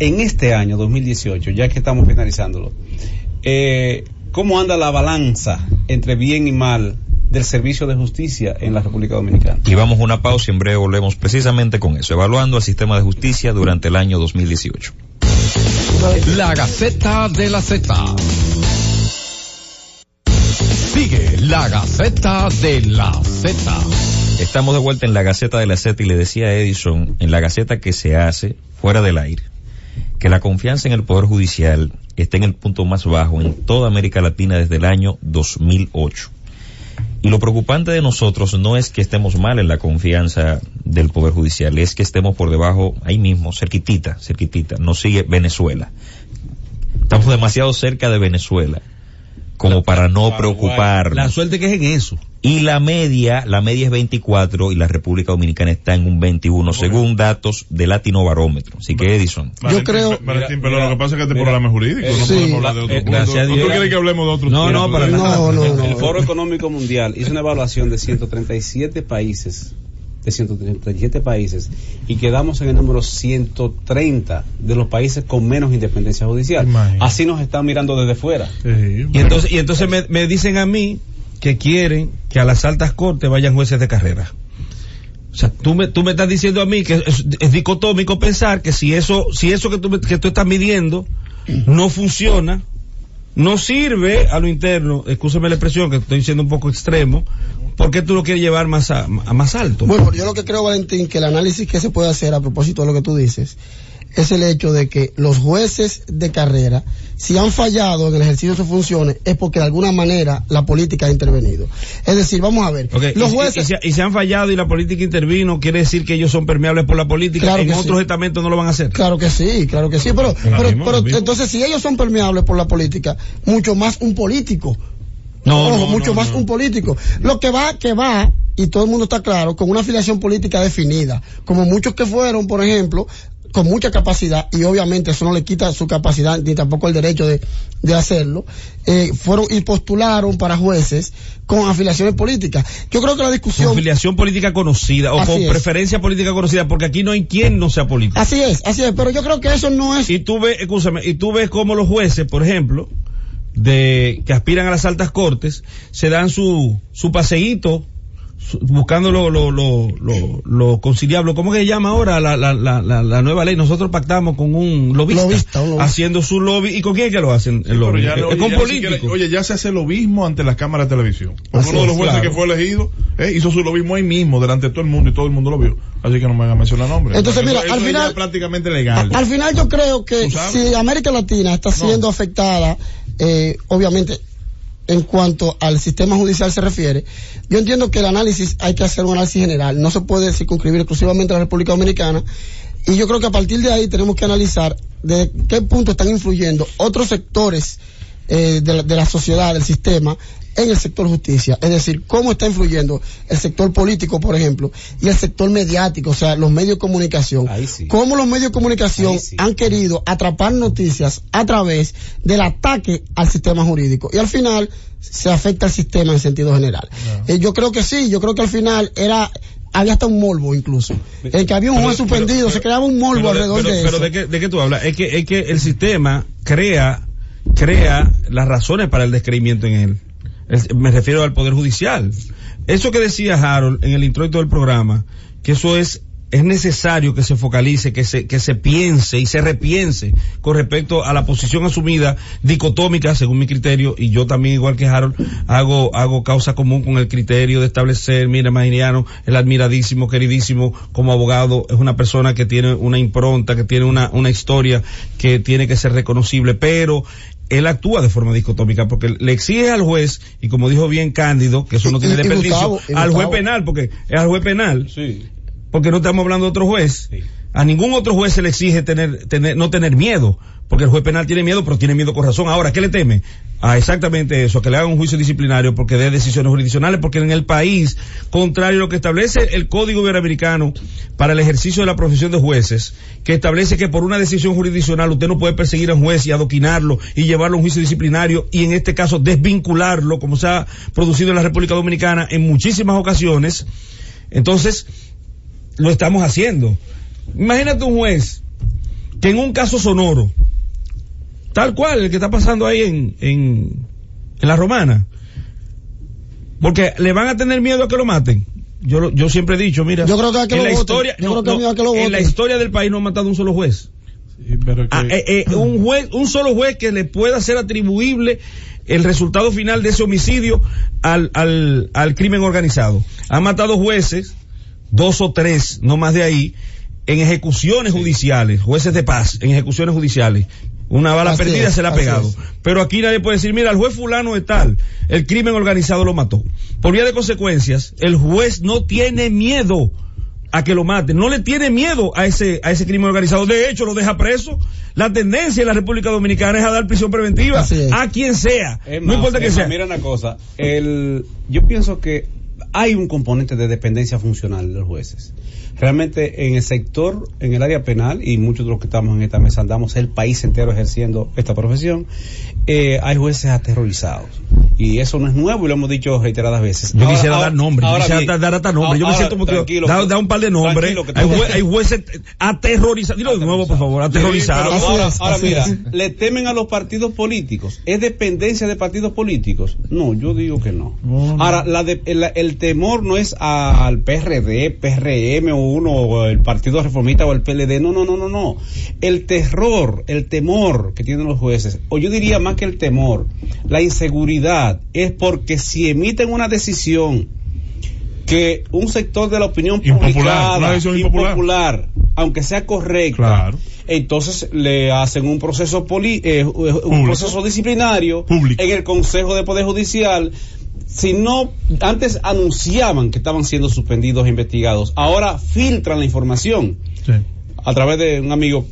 en este año 2018, ya que estamos finalizándolo, eh, cómo anda la balanza entre bien y mal del servicio de justicia en la República Dominicana. Y vamos a una pausa y en breve volvemos precisamente con eso, evaluando el sistema de justicia durante el año 2018. La Gaceta de la Z. Sigue la Gaceta de la Z. Estamos de vuelta en la Gaceta de la Z y le decía a Edison, en la Gaceta que se hace fuera del aire, que la confianza en el Poder Judicial está en el punto más bajo en toda América Latina desde el año 2008. Y lo preocupante de nosotros no es que estemos mal en la confianza del Poder Judicial, es que estemos por debajo, ahí mismo, cerquitita, cerquitita, nos sigue Venezuela. Estamos demasiado cerca de Venezuela como para no preocuparnos. La suerte que es en eso. Y la media, la media es 24 y la República Dominicana está en un 21 según datos de Latino Barómetro. Así que Edison. Valentín, Yo creo- Valentín, pero mira, lo que pasa es que este mira, programa es jurídico, no sí. podemos hablar de otro Eh, punto. gracias a ¿O ¿Tú quieres que hablemos de otros No, no, para. No, no, El no. Foro Económico Mundial hizo una evaluación de 137 países, de 137 países, y quedamos en el número 130 de los países con menos independencia judicial. Imagínate. Así nos están mirando desde fuera. Sí, Y entonces, y entonces me, me dicen a mí que quieren que a las altas cortes vayan jueces de carrera. O sea, tú me, tú me estás diciendo a mí que es, es dicotómico pensar que si eso, si eso que tú, me- que tú estás midiendo no funciona, no sirve a lo interno, escúchame la expresión que estoy siendo un poco extremo, ¿por qué tú lo quieres llevar más a, a más alto? Bueno, yo lo que creo, Valentín, que el análisis que se puede hacer a propósito de lo que tú dices, es el hecho de que los jueces de carrera, si han fallado en el ejercicio de sus funciones, es porque de alguna manera la política ha intervenido. Es decir, vamos a ver, los y- y- jueces... y, se, y se han fallado y la política intervino, quiere decir que ellos son permeables por la política, Claro en otros sí. estamentos no lo van a hacer. Claro que sí, claro que sí, pero, pero, mismo, pero entonces si ellos son permeables por la política, mucho más un político. No, Ojo, no, mucho no, más no. un político. Lo que va, que va, y todo el mundo está claro, con una afiliación política definida. Como muchos que fueron, por ejemplo, con mucha capacidad, y obviamente eso no le quita su capacidad ni tampoco el derecho de, de hacerlo, eh, fueron y postularon para jueces con afiliaciones políticas. Yo creo que la Con discusión... afiliación política conocida o con es. preferencia política conocida, porque aquí no hay quien no sea político. Así es, así es, pero yo creo que eso no es... Y tú ves, escúchame, y tú ves cómo los jueces, por ejemplo, de que aspiran a las altas cortes, se dan su, su paseíto buscando lo, lo, lo, lo, lo conciliable. ¿Cómo que se llama ahora la, la, la, la, la nueva ley? Nosotros pactamos con un lobista, Lobista, un lobista. haciendo su lobby. ¿Y con quién es que lo hacen el lobby? ya no- es con políticos. oye, ya se hace lobismo ante las cámaras de televisión. Porque Así uno de los es, jueces claro. que fue elegido eh, hizo su lobismo ahí mismo, delante de todo el mundo, y todo el mundo lo vio. Así que no me hagan mencionar nombres. Entonces, mira, Eso- al eso final- es prácticamente legal. Al final yo creo que si América Latina está siendo afectada, eh, obviamente, en cuanto al sistema judicial se refiere, yo entiendo que el análisis hay que hacer un análisis general, no se puede circunscribir exclusivamente a la República Dominicana, y yo creo que a partir de ahí tenemos que analizar de qué punto están influyendo otros sectores eh, de, la, de la sociedad, del sistema, en el sector justicia. Es decir, cómo está influyendo el sector político, por ejemplo, y el sector mediático, o sea, los medios de comunicación. Sí. Cómo los medios de comunicación sí. han querido atrapar noticias a través del ataque al sistema jurídico. Y al final se afecta al sistema en sentido general. Eh, yo creo que sí, yo creo que al final era había hasta un morbo incluso. En que había un Pero- juez pero- suspendido, pero- se creaba un morbo pero de- alrededor pero- de pero eso. de qué, de qué tú hablas? Es que, es que el sistema crea, crea las razones para el descreimiento en él. Me refiero al Poder Judicial. Eso que decía Harold en el introito del programa, que eso es es necesario que se focalice, que se, que se piense y se repiense con respecto a la posición asumida dicotómica, según mi criterio, y yo también, igual que Harold, hago, hago causa común con el criterio de establecer, mira, Maginiano, el admiradísimo, queridísimo, como abogado, es una persona que tiene una impronta, que tiene una, una historia que tiene que ser reconocible, pero él actúa de forma dicotómica porque le exige al juez, y como dijo bien Cándido, que eso no tiene desperdicio, al juez penal, porque es al juez penal Sí. porque no estamos hablando de otro juez. Sí. A ningún otro juez se le exige tener, tener, no tener miedo, porque el juez penal tiene miedo, pero tiene miedo con razón. Ahora, ¿qué le teme? A exactamente eso, a que le hagan un juicio disciplinario porque dé decisiones jurisdiccionales, porque en el país, contrario a lo que establece el Código Iberoamericano para el ejercicio de la profesión de jueces, que establece que por una decisión jurisdiccional usted no puede perseguir a un juez y adoquinarlo y llevarlo a un juicio disciplinario y en este caso desvincularlo, como se ha producido en la República Dominicana en muchísimas ocasiones. Entonces, lo estamos haciendo. Imagínate un juez que en un caso sonoro, tal cual el que está pasando ahí en, en, en la romana, porque le van a tener miedo a que lo maten. Yo, lo- yo siempre he dicho, mira, Yo creo que en lo la historia, Yo no, creo que a no, mí a que lo en la historia del país no ha matado un solo juez. Sí, pero que- Ah, eh, eh, un juez, un solo juez que le pueda ser atribuible el resultado final de ese homicidio al, al, al crimen organizado. Han matado jueces, dos o tres, no más de ahí, en ejecuciones judiciales, jueces de paz, en ejecuciones judiciales. Una bala Así perdida es, se la ha pegado. es. Pero aquí nadie puede decir, mira, el juez fulano de tal, el crimen organizado lo mató. Por vía de consecuencias, el juez no tiene miedo a que lo maten, no le tiene miedo a ese, a ese crimen organizado. De hecho, lo deja preso. La tendencia en la República Dominicana es a dar prisión preventiva es. a quien sea. Es no importa que es sea. Mira una cosa, el, yo pienso que hay un componente de dependencia funcional de los jueces. Realmente en el sector, en el área penal, y muchos de los que estamos en esta mesa andamos el país entero ejerciendo esta profesión, eh, hay jueces aterrorizados. Y eso no es nuevo y lo hemos dicho reiteradas veces. Yo Ahora- quisiera ahora- dar nombres, yo ahora quisiera bien, dar hasta nombres. Yo me siento como que tranquilo, da, un par de nombres. que Hay, todo- jue- hay jueces aterrorizados. Dilo de nuevo, por favor, aterrorizados. ahora, mira, le temen a los partidos políticos. ¿Es dependencia de partidos políticos? No, yo digo que no. Ahora, la de- el, el temor no es al PRD, PRM o uno, o el Partido Reformista o el PLD. No, no, no, no, no. El terror, el temor que tienen los jueces, o yo diría más que el temor, la inseguridad, es porque si emiten una decisión que un sector de la opinión Impopular, publicada, impopular. impopular, aunque sea correcta, Claro. entonces le hacen un proceso poli- eh, un Público. proceso disciplinario Público. en el Consejo de Poder Judicial. Si no, antes anunciaban que estaban siendo suspendidos e investigados, ahora filtran la información Sí. a través de un amigo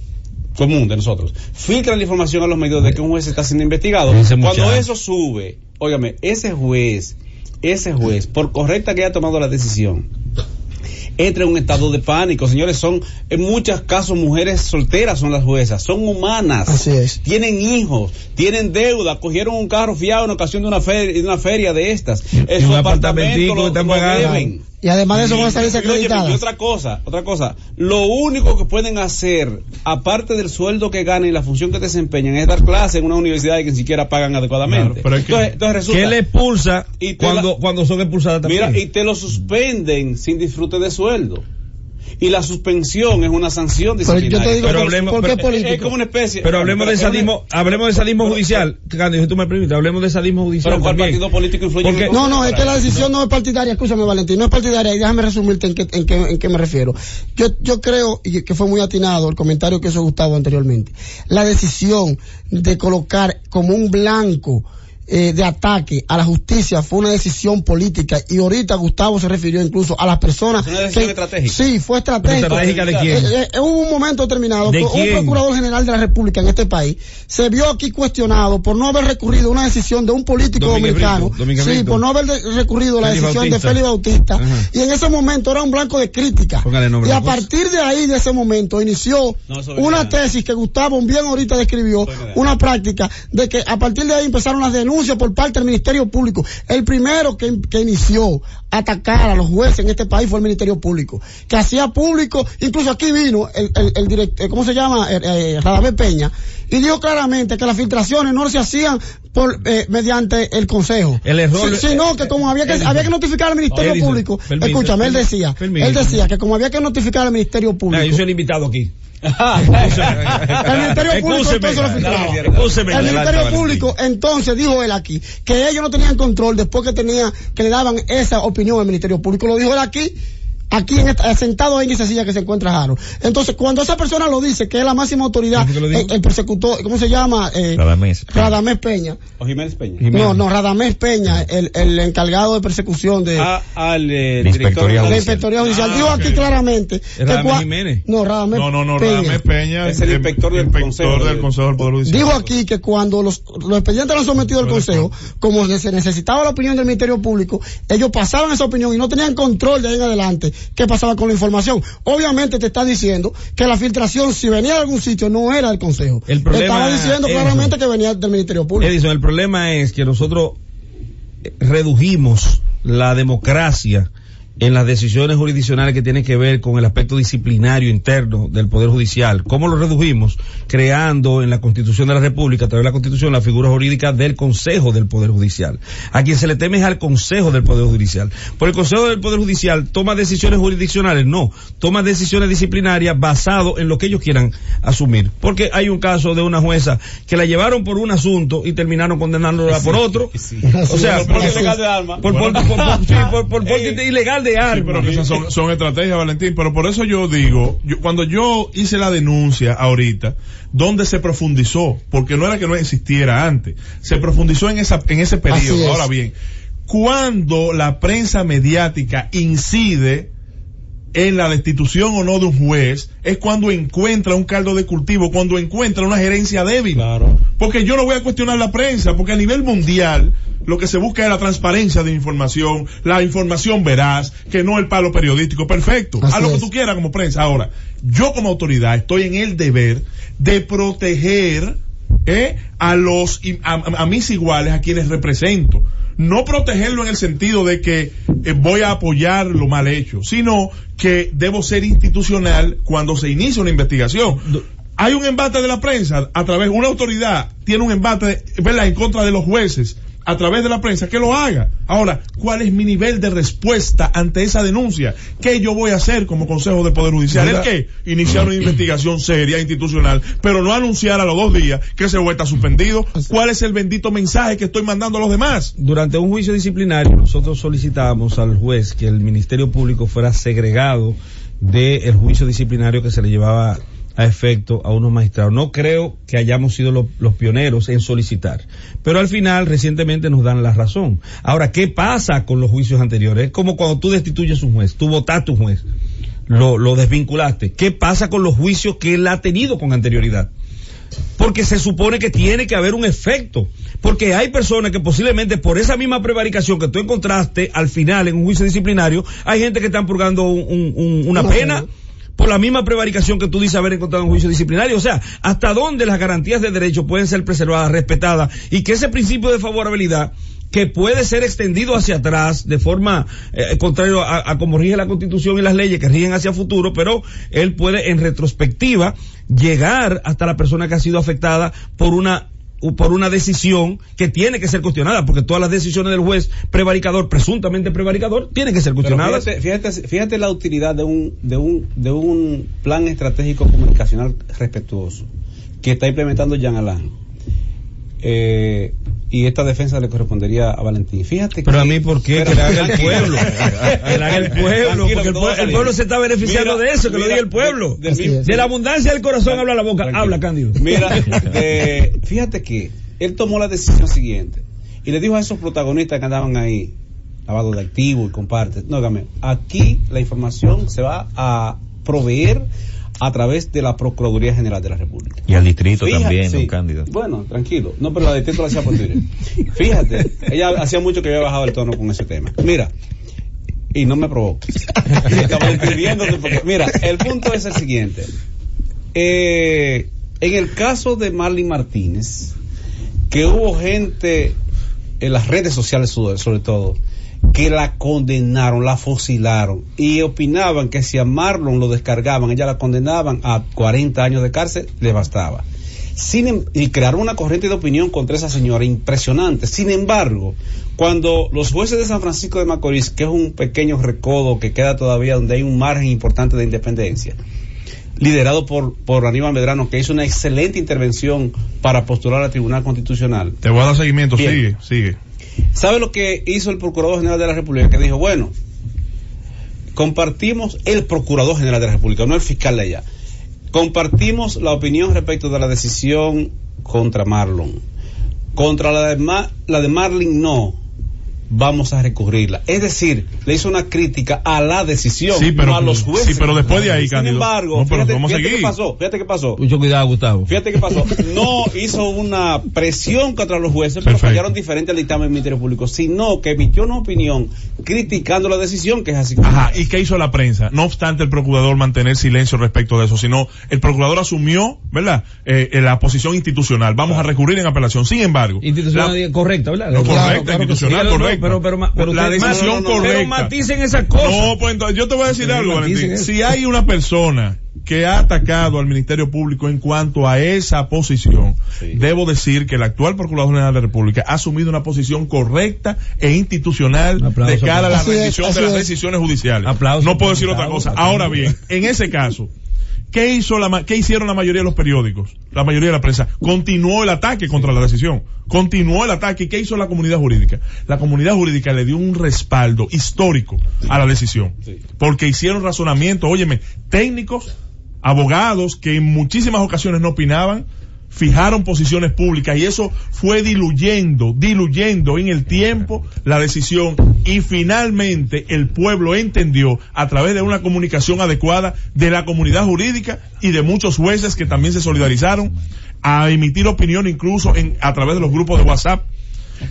común de nosotros. Filtran la información a los medios de que un juez está siendo investigado. Cuando eso sube, óigame, ese juez, ese juez, por correcta que haya tomado la decisión, entra en un estado de pánico. Señores, son en muchos casos mujeres solteras son las juezas, son humanas. Así es. Tienen hijos, tienen deuda, cogieron un carro fiado en ocasión de una feria, de una feria de estas. En un su apartamentico apartamento lo, están lo pagando. deben. Y además de eso van a Y, óyeme, y otra cosa, otra cosa, lo único que pueden hacer, aparte del sueldo que ganan y la función que desempeñan, es dar clase en una universidad y que ni siquiera pagan adecuadamente. Claro, pero es que- entonces, entonces resulta, ¿Qué le expulsa Y cuando, la- cuando son expulsadas también? mira, y te lo suspenden sin disfrute de sueldo. Y la suspensión es una sanción Pero disciplinaria. yo te digo, Pero ¿por, hablemos- por qué pero- político? es como una especie. Pero hablemos de pero- sadismo, hablemos de sadismo judicial. Candido, tú me permites, hablemos de sadismo judicial Pero ¿cuál también. partido político influye en Porque- el No, no, es que la decisión no es partidaria, escúchame Valentín, no es partidaria y déjame resumirte en qué, en qué, en qué me refiero. Yo, yo creo, y que fue muy atinado el comentario que hizo Gustavo anteriormente, la decisión de colocar como un blanco eh, de ataque a la justicia fue una decisión política y ahorita Gustavo se refirió incluso a las personas Es una decisión que- estratégica. sí fue estratégica ¿Pero estratégica de quién? Eh, eh, hubo un momento determinado ¿De que un procurador general de la República en este país se vio aquí cuestionado por no haber recurrido a una decisión de un político Domínguez dominicano Brito, Domínguez sí Brito. por no haber recurrido a la Félix decisión Bautista. de Félix Bautista Ajá. y en ese momento era un blanco de crítica y a partir de ahí de ese momento inició No, una tesis que Gustavo bien ahorita describió una práctica de que a partir de ahí empezaron las denuncias por parte del Ministerio Público el primero que, que inició a atacar a los jueces en este país fue el Ministerio Público que hacía público incluso aquí vino el, el, el director ¿cómo se llama? Eh, eh, Radamés Peña y dijo claramente que las filtraciones no se hacían por eh, mediante el Consejo El error- sino que como había que había que notificar al Ministerio Público escúchame él decía él decía que como había que notificar al Ministerio Público yo soy el invitado aquí. El Ministerio Público entonces lo filtraba. El Ministerio. Público entonces dijo él aquí que ellos no tenían control después que tenía que le daban esa opinión al Ministerio Público. Lo dijo él aquí aquí en esta- sentado en esa silla que se encuentra Jaro entonces cuando esa persona lo dice que es la máxima autoridad el, el persecutor ¿cómo se llama? Eh, Radamés. Radamés Peña O Jiménez Peña. no no Radamés Peña el, el encargado de persecución de A- al eh, La Inspectoría director la Judicial. Inspectoría Judicial Ah, dijo ok. aquí claramente que Radamés cua- Jiménez. no Radamés No, no, no, Peña. Radamés Peña Es el eh, inspector del inspector Consejo del de- Consejo del Poder Judicial. Dijo aquí que cuando los, los expedientes eran sometidos al Consejo, como se necesitaba la opinión del Ministerio Público, ellos pasaban esa opinión y no tenían control de ahí en adelante qué pasaba con la información. Obviamente te está diciendo que la filtración, si venía de algún sitio, no era del Consejo. El problema Estaba diciendo claramente que venía del Ministerio Público. Edison, el problema es que nosotros eh, redujimos la democracia en las decisiones jurisdiccionales que tienen que ver con el aspecto disciplinario interno del Poder Judicial. ¿Cómo lo redujimos? Creando en la Constitución de la República, a través de la Constitución, la figura jurídica del Consejo del Poder Judicial. A quien se le teme es al Consejo del Poder Judicial. Por el Consejo del Poder Judicial toma decisiones jurisdiccionales, no, toma decisiones disciplinarias basado en lo que ellos quieran asumir. Porque hay un caso de una jueza que la llevaron por un asunto y terminaron condenándola por otro. O sea, por, ilegal de arma. por, por, por, porte ilegal de Sí, pero que esas son, son estrategias, Valentín. Pero por eso yo digo, yo- cuando yo hice la denuncia ahorita, ¿dónde se profundizó? Porque no era que no existiera antes. Se profundizó en esa, en ese periodo. es. Ahora bien, cuando la prensa mediática incide en la destitución o no de un juez, es cuando encuentra un caldo de cultivo, cuando encuentra una gerencia débil. Claro. Porque yo no voy a cuestionar la prensa, porque a nivel mundial lo que se busca es la transparencia de información, la información veraz, que no el palo periodístico. Perfecto. Así Haz lo que tú quieras como prensa. Ahora, yo como autoridad estoy en el deber de proteger eh, a los a- a mis iguales, a quienes represento. No protegerlo en el sentido de que eh, voy a apoyar lo mal hecho, sino que debo ser institucional cuando se inicia una investigación. Hay un embate de la prensa a través, una autoridad tiene un embate, ¿verdad?, en contra de los jueces a través de la prensa, que lo haga. Ahora, ¿cuál es mi nivel de respuesta ante esa denuncia? ¿Qué yo voy a hacer como Consejo del Poder Judicial? ¿El qué? Iniciar una investigación seria, institucional, pero no anunciar a los dos días que ese juez está suspendido. ¿Cuál es el bendito mensaje que estoy mandando a los demás? Durante un juicio disciplinario, nosotros solicitamos al juez que el Ministerio Público fuera segregado del juicio disciplinario que se le llevaba a efecto a unos magistrados. No creo que hayamos sido lo- los pioneros en solicitar, pero al final recientemente nos dan la razón. Ahora, ¿qué pasa con los juicios anteriores? Es como cuando tú destituyes un juez, tú votaste un juez, lo, lo desvinculaste. ¿Qué pasa con los juicios que él ha tenido con anterioridad? porque se supone que tiene que haber un efecto. Porque hay personas que posiblemente por esa misma prevaricación que tú encontraste al final en un juicio disciplinario, hay gente que están purgando un- un- un- una pena. Por la misma prevaricación que tú dices haber encontrado en juicio disciplinario. O sea, hasta dónde las garantías de derecho pueden ser preservadas, respetadas y que ese principio de favorabilidad que puede ser extendido hacia atrás de forma eh, contrario a, a como rige la constitución y las leyes que rigen hacia futuro, pero él puede en retrospectiva llegar hasta la persona que ha sido afectada por una por una decisión que tiene que ser cuestionada, porque todas las decisiones del juez prevaricador, presuntamente prevaricador, tienen que ser cuestionadas. fíjate, fíjate, fíjate la utilidad de un, de un, de un plan estratégico comunicacional respetuoso que está implementando Jean Alain. Eh, y esta defensa le correspondería a Valentín. Fíjate Pero que- a mí, ¿por qué? Que la haga el pueblo. Que la haga el pueblo, porque el, todo va pue- a el pueblo se está beneficiando Mira, de eso, que lo diga el pueblo. de- la abundancia del corazón habla la boca. Tranquilo. Habla, Cándido. Mira, fíjate que él tomó la decisión siguiente y le dijo a esos protagonistas que andaban ahí, lavado de activos y comparte, no, dígame, aquí la información se va a proveer a través de la Procuraduría General de la República. Y al distrito Fíjate, también, sí. don Cándido. Bueno, tranquilo. No, pero la de Tito la hacía por Twitter. Fíjate, ella hacía mucho que había bajado el tono con ese tema. Mira, y no me provoques. Porque, mira, el punto es el siguiente. Eh, en el caso de Marley Martínez, que hubo gente en las redes sociales sobre todo, que la condenaron, la fusilaron y opinaban que si a Marlon lo descargaban, ella la condenaban a 40 años de cárcel, le bastaba. Sin, em- y crearon una corriente de opinión contra esa señora impresionante. Sin embargo, cuando los jueces de San Francisco de Macorís, que es un pequeño recodo que queda todavía donde hay un margen importante de independencia, liderado por, por Aníbal Medrano, que hizo una excelente intervención para postular al Tribunal Constitucional. Te voy a dar seguimiento, Bien. sigue, sigue. ¿Sabe lo que hizo el Procurador General de la República? Que dijo, bueno, compartimos el Procurador General de la República, no el fiscal de allá. Compartimos la opinión respecto de la decisión contra Marlon. Contra la de, Ma- la de Marlin no. Vamos a recurrirla. Es decir, le hizo una crítica a la decisión, Sí, pero- no a los jueces. sí, pero después de ahí, Sin Cándido. embargo, No, pero fíjate, vamos a fíjate qué pasó. Fíjate qué pasó. Mucho cuidado, Gustavo. Fíjate qué pasó. No hizo una presión contra los jueces, pero Perfecto. fallaron diferente al dictamen del Ministerio Público, sino que emitió una opinión criticando la decisión, que es así. Ajá, ¿y qué hizo la prensa? No obstante el procurador mantener silencio respecto de eso, sino el procurador asumió, ¿verdad? Eh, eh, la posición institucional. Vamos a recurrir en apelación. Sin embargo, Institucional la- correcta, ¿verdad? No, correcta, Claro, institucional, sí. correcta. Pero, pero, pero la decisión no, no, no, correcta. Pero maticen esas cosas. No, pues entonces yo te voy a decir Sí, algo, Valentín. eso. Si hay una persona que ha atacado al Ministerio Público en cuanto a esa posición, debo decir que el actual Procurador General de la República ha asumido una posición correcta e institucional aplauso, de cara a la rendición de las es. decisiones judiciales. Aplauso no puedo decir otra cosa. aplauso. Ahora bien, en ese caso, ¿qué hizo la qué hicieron la mayoría de los periódicos? La mayoría de la prensa continuó el ataque contra la decisión. Continuó el ataque. ¿Y qué hizo la comunidad jurídica? La comunidad jurídica le dio un respaldo histórico a la decisión. Porque hicieron razonamientos, óyeme, técnicos, abogados que en muchísimas ocasiones no opinaban, fijaron posiciones públicas y eso fue diluyendo, diluyendo en el tiempo la decisión y finalmente el pueblo entendió a través de una comunicación adecuada de la comunidad jurídica y de muchos jueces que también se solidarizaron a emitir opinión incluso en, a través de los grupos de WhatsApp.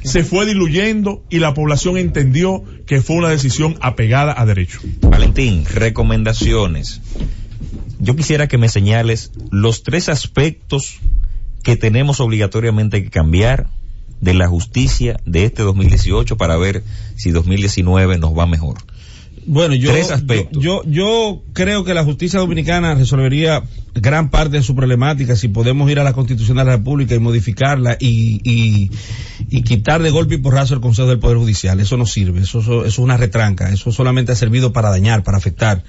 Se fue diluyendo y la población entendió que fue una decisión apegada a derecho. Valentín, recomendaciones. Yo quisiera que me señales los tres aspectos que tenemos obligatoriamente que cambiar de la justicia de este 2018 para ver si 2019 nos va mejor. Bueno, yo, Tres aspectos. yo, yo, yo creo que la justicia dominicana resolvería gran parte de su problemática si podemos ir a la Constitución de la República y modificarla y, y, y quitar de golpe y porrazo el Consejo del Poder Judicial. Eso no sirve, eso, eso es una retranca, eso solamente ha servido para dañar, para afectar.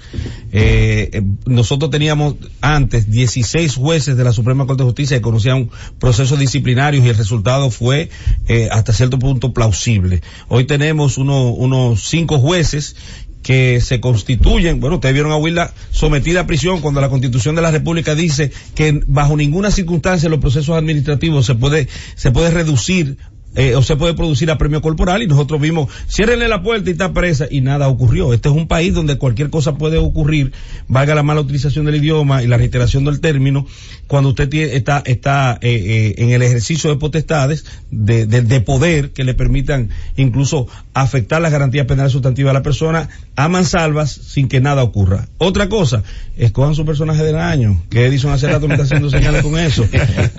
Eh, eh, nosotros teníamos antes 16 jueces de la Suprema Corte de Justicia que conocían procesos disciplinarios y el resultado fue eh, hasta cierto punto plausible. Hoy tenemos uno, unos cinco jueces que se constituyen, bueno, ustedes vieron a Huila sometida a prisión cuando la Constitución de la República dice que bajo ninguna circunstancia los procesos administrativos se puede se puede reducir eh, o se puede producir a premio corporal y nosotros vimos, ciérrenle la puerta y está presa y nada ocurrió. Este es un país donde cualquier cosa puede ocurrir, valga la mala utilización del idioma y la reiteración del término, cuando usted tie- está, está eh, eh, en el ejercicio de potestades, de, de- de poder que le permitan incluso afectar las garantías penales sustantivas de la persona a mansalvas sin que nada ocurra. Otra cosa, escojan su personaje del año, que Edison hace rato me está haciendo señales con eso.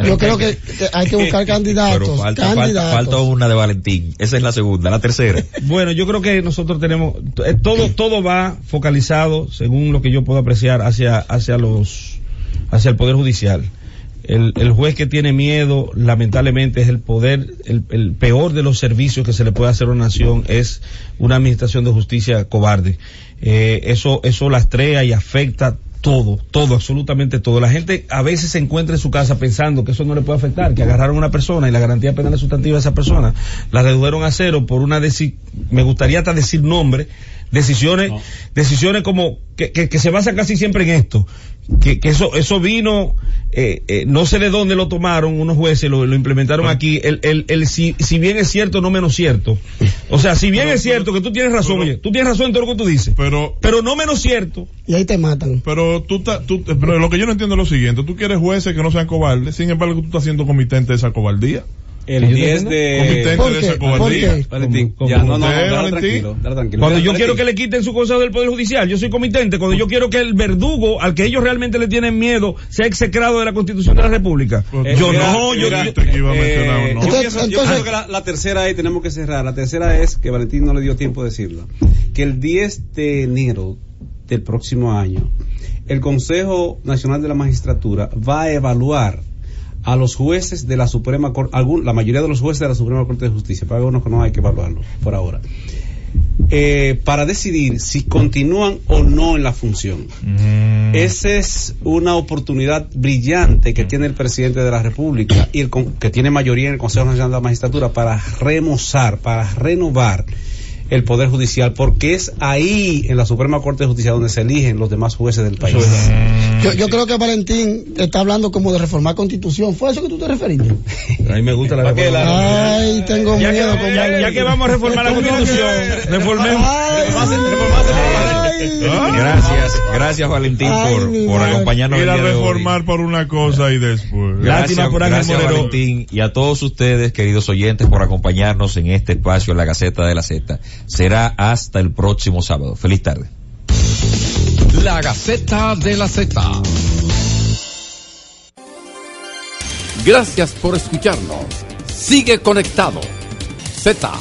Yo creo que, hay que buscar candidatos. Pero falta, falta, candidatos. Falta una de Valentín. Esa es la segunda, la tercera. Bueno, yo creo que nosotros tenemos eh, todo todo va focalizado según lo que yo puedo apreciar hacia hacia los hacia el poder judicial. El, el juez que tiene miedo, lamentablemente, es el poder, el, el peor de los servicios que se le puede hacer a una nación es una administración de justicia cobarde. Eh, eso, eso lastrea y afecta todo, todo, absolutamente todo. La gente a veces se encuentra en su casa pensando que eso no le puede afectar, que agarraron a una persona y la garantía penal sustantiva de esa persona la redujeron a cero por una deci me gustaría hasta decir nombre, decisiones, decisiones como que, que, que se basan casi siempre en esto. Que, que eso, eso vino, eh, eh, no sé de dónde lo tomaron unos jueces, lo, lo implementaron aquí, el, el, el si, si bien es cierto, no menos cierto. O sea, si bien es cierto que tú tienes razón, oye, tú tienes razón en todo lo que tú dices, Pero, pero no menos cierto. Y ahí te matan. pero tú, ta- tú, pero lo que yo no entiendo es lo siguiente. Tú quieres jueces que no sean cobardes, sin embargo tú estás siendo comitente de esa cobardía. El ¿Sí, 10 yo Comitente de... Valentín, ¿Cómo- ya, no, no, no, cómo- dale Valentín? tranquilo, dale tranquilo. Cuando yo quiero que le quiten su consejo del Poder Judicial, yo soy comitente. Cuando yo quiero que el verdugo al que ellos realmente le tienen miedo sea execrado de la Constitución de la República. Eh, yo mira, no, yo, mira, yo- que iba a eh, uno. yo Entonces- yo pienso que la, la tercera ahí tenemos que cerrar. La tercera es que Valentín no le dio tiempo de decirlo. Que el 10 de enero del próximo año, el Consejo Nacional de la Magistratura va a evaluar a los jueces de la Suprema Corte, algún, la mayoría de los jueces de la Suprema Corte de Justicia, para algunos que no hay que evaluarlo por ahora, eh, para decidir si continúan o no en la función. Mm. Esa es una oportunidad brillante que tiene el presidente de la República y el que tiene mayoría en el Consejo Nacional de la Magistratura para remozar, para renovar el Poder Judicial, porque es ahí en la Suprema Corte de Justicia donde se eligen los demás jueces del país. Yo, yo creo que Valentín está hablando como de reformar constitución. ¿Fue a eso que tú te referiste? a mí me gusta la ¿Para qué reforma. Ay, tengo ya, que, miedo con ya- que vamos a reformar la Constitución, reformemos. Ay, Gracias, gracias Valentín Ay, por, por acompañarnos Ir a reformar por una cosa y después. Lástima por Ángel gracias Moreno. Valentín y a todos ustedes, queridos oyentes, por acompañarnos en este espacio en la Gaceta de la Z. Será hasta el próximo sábado. Feliz tarde. La Gaceta de la Z. Gracias por escucharnos. Sigue conectado. Z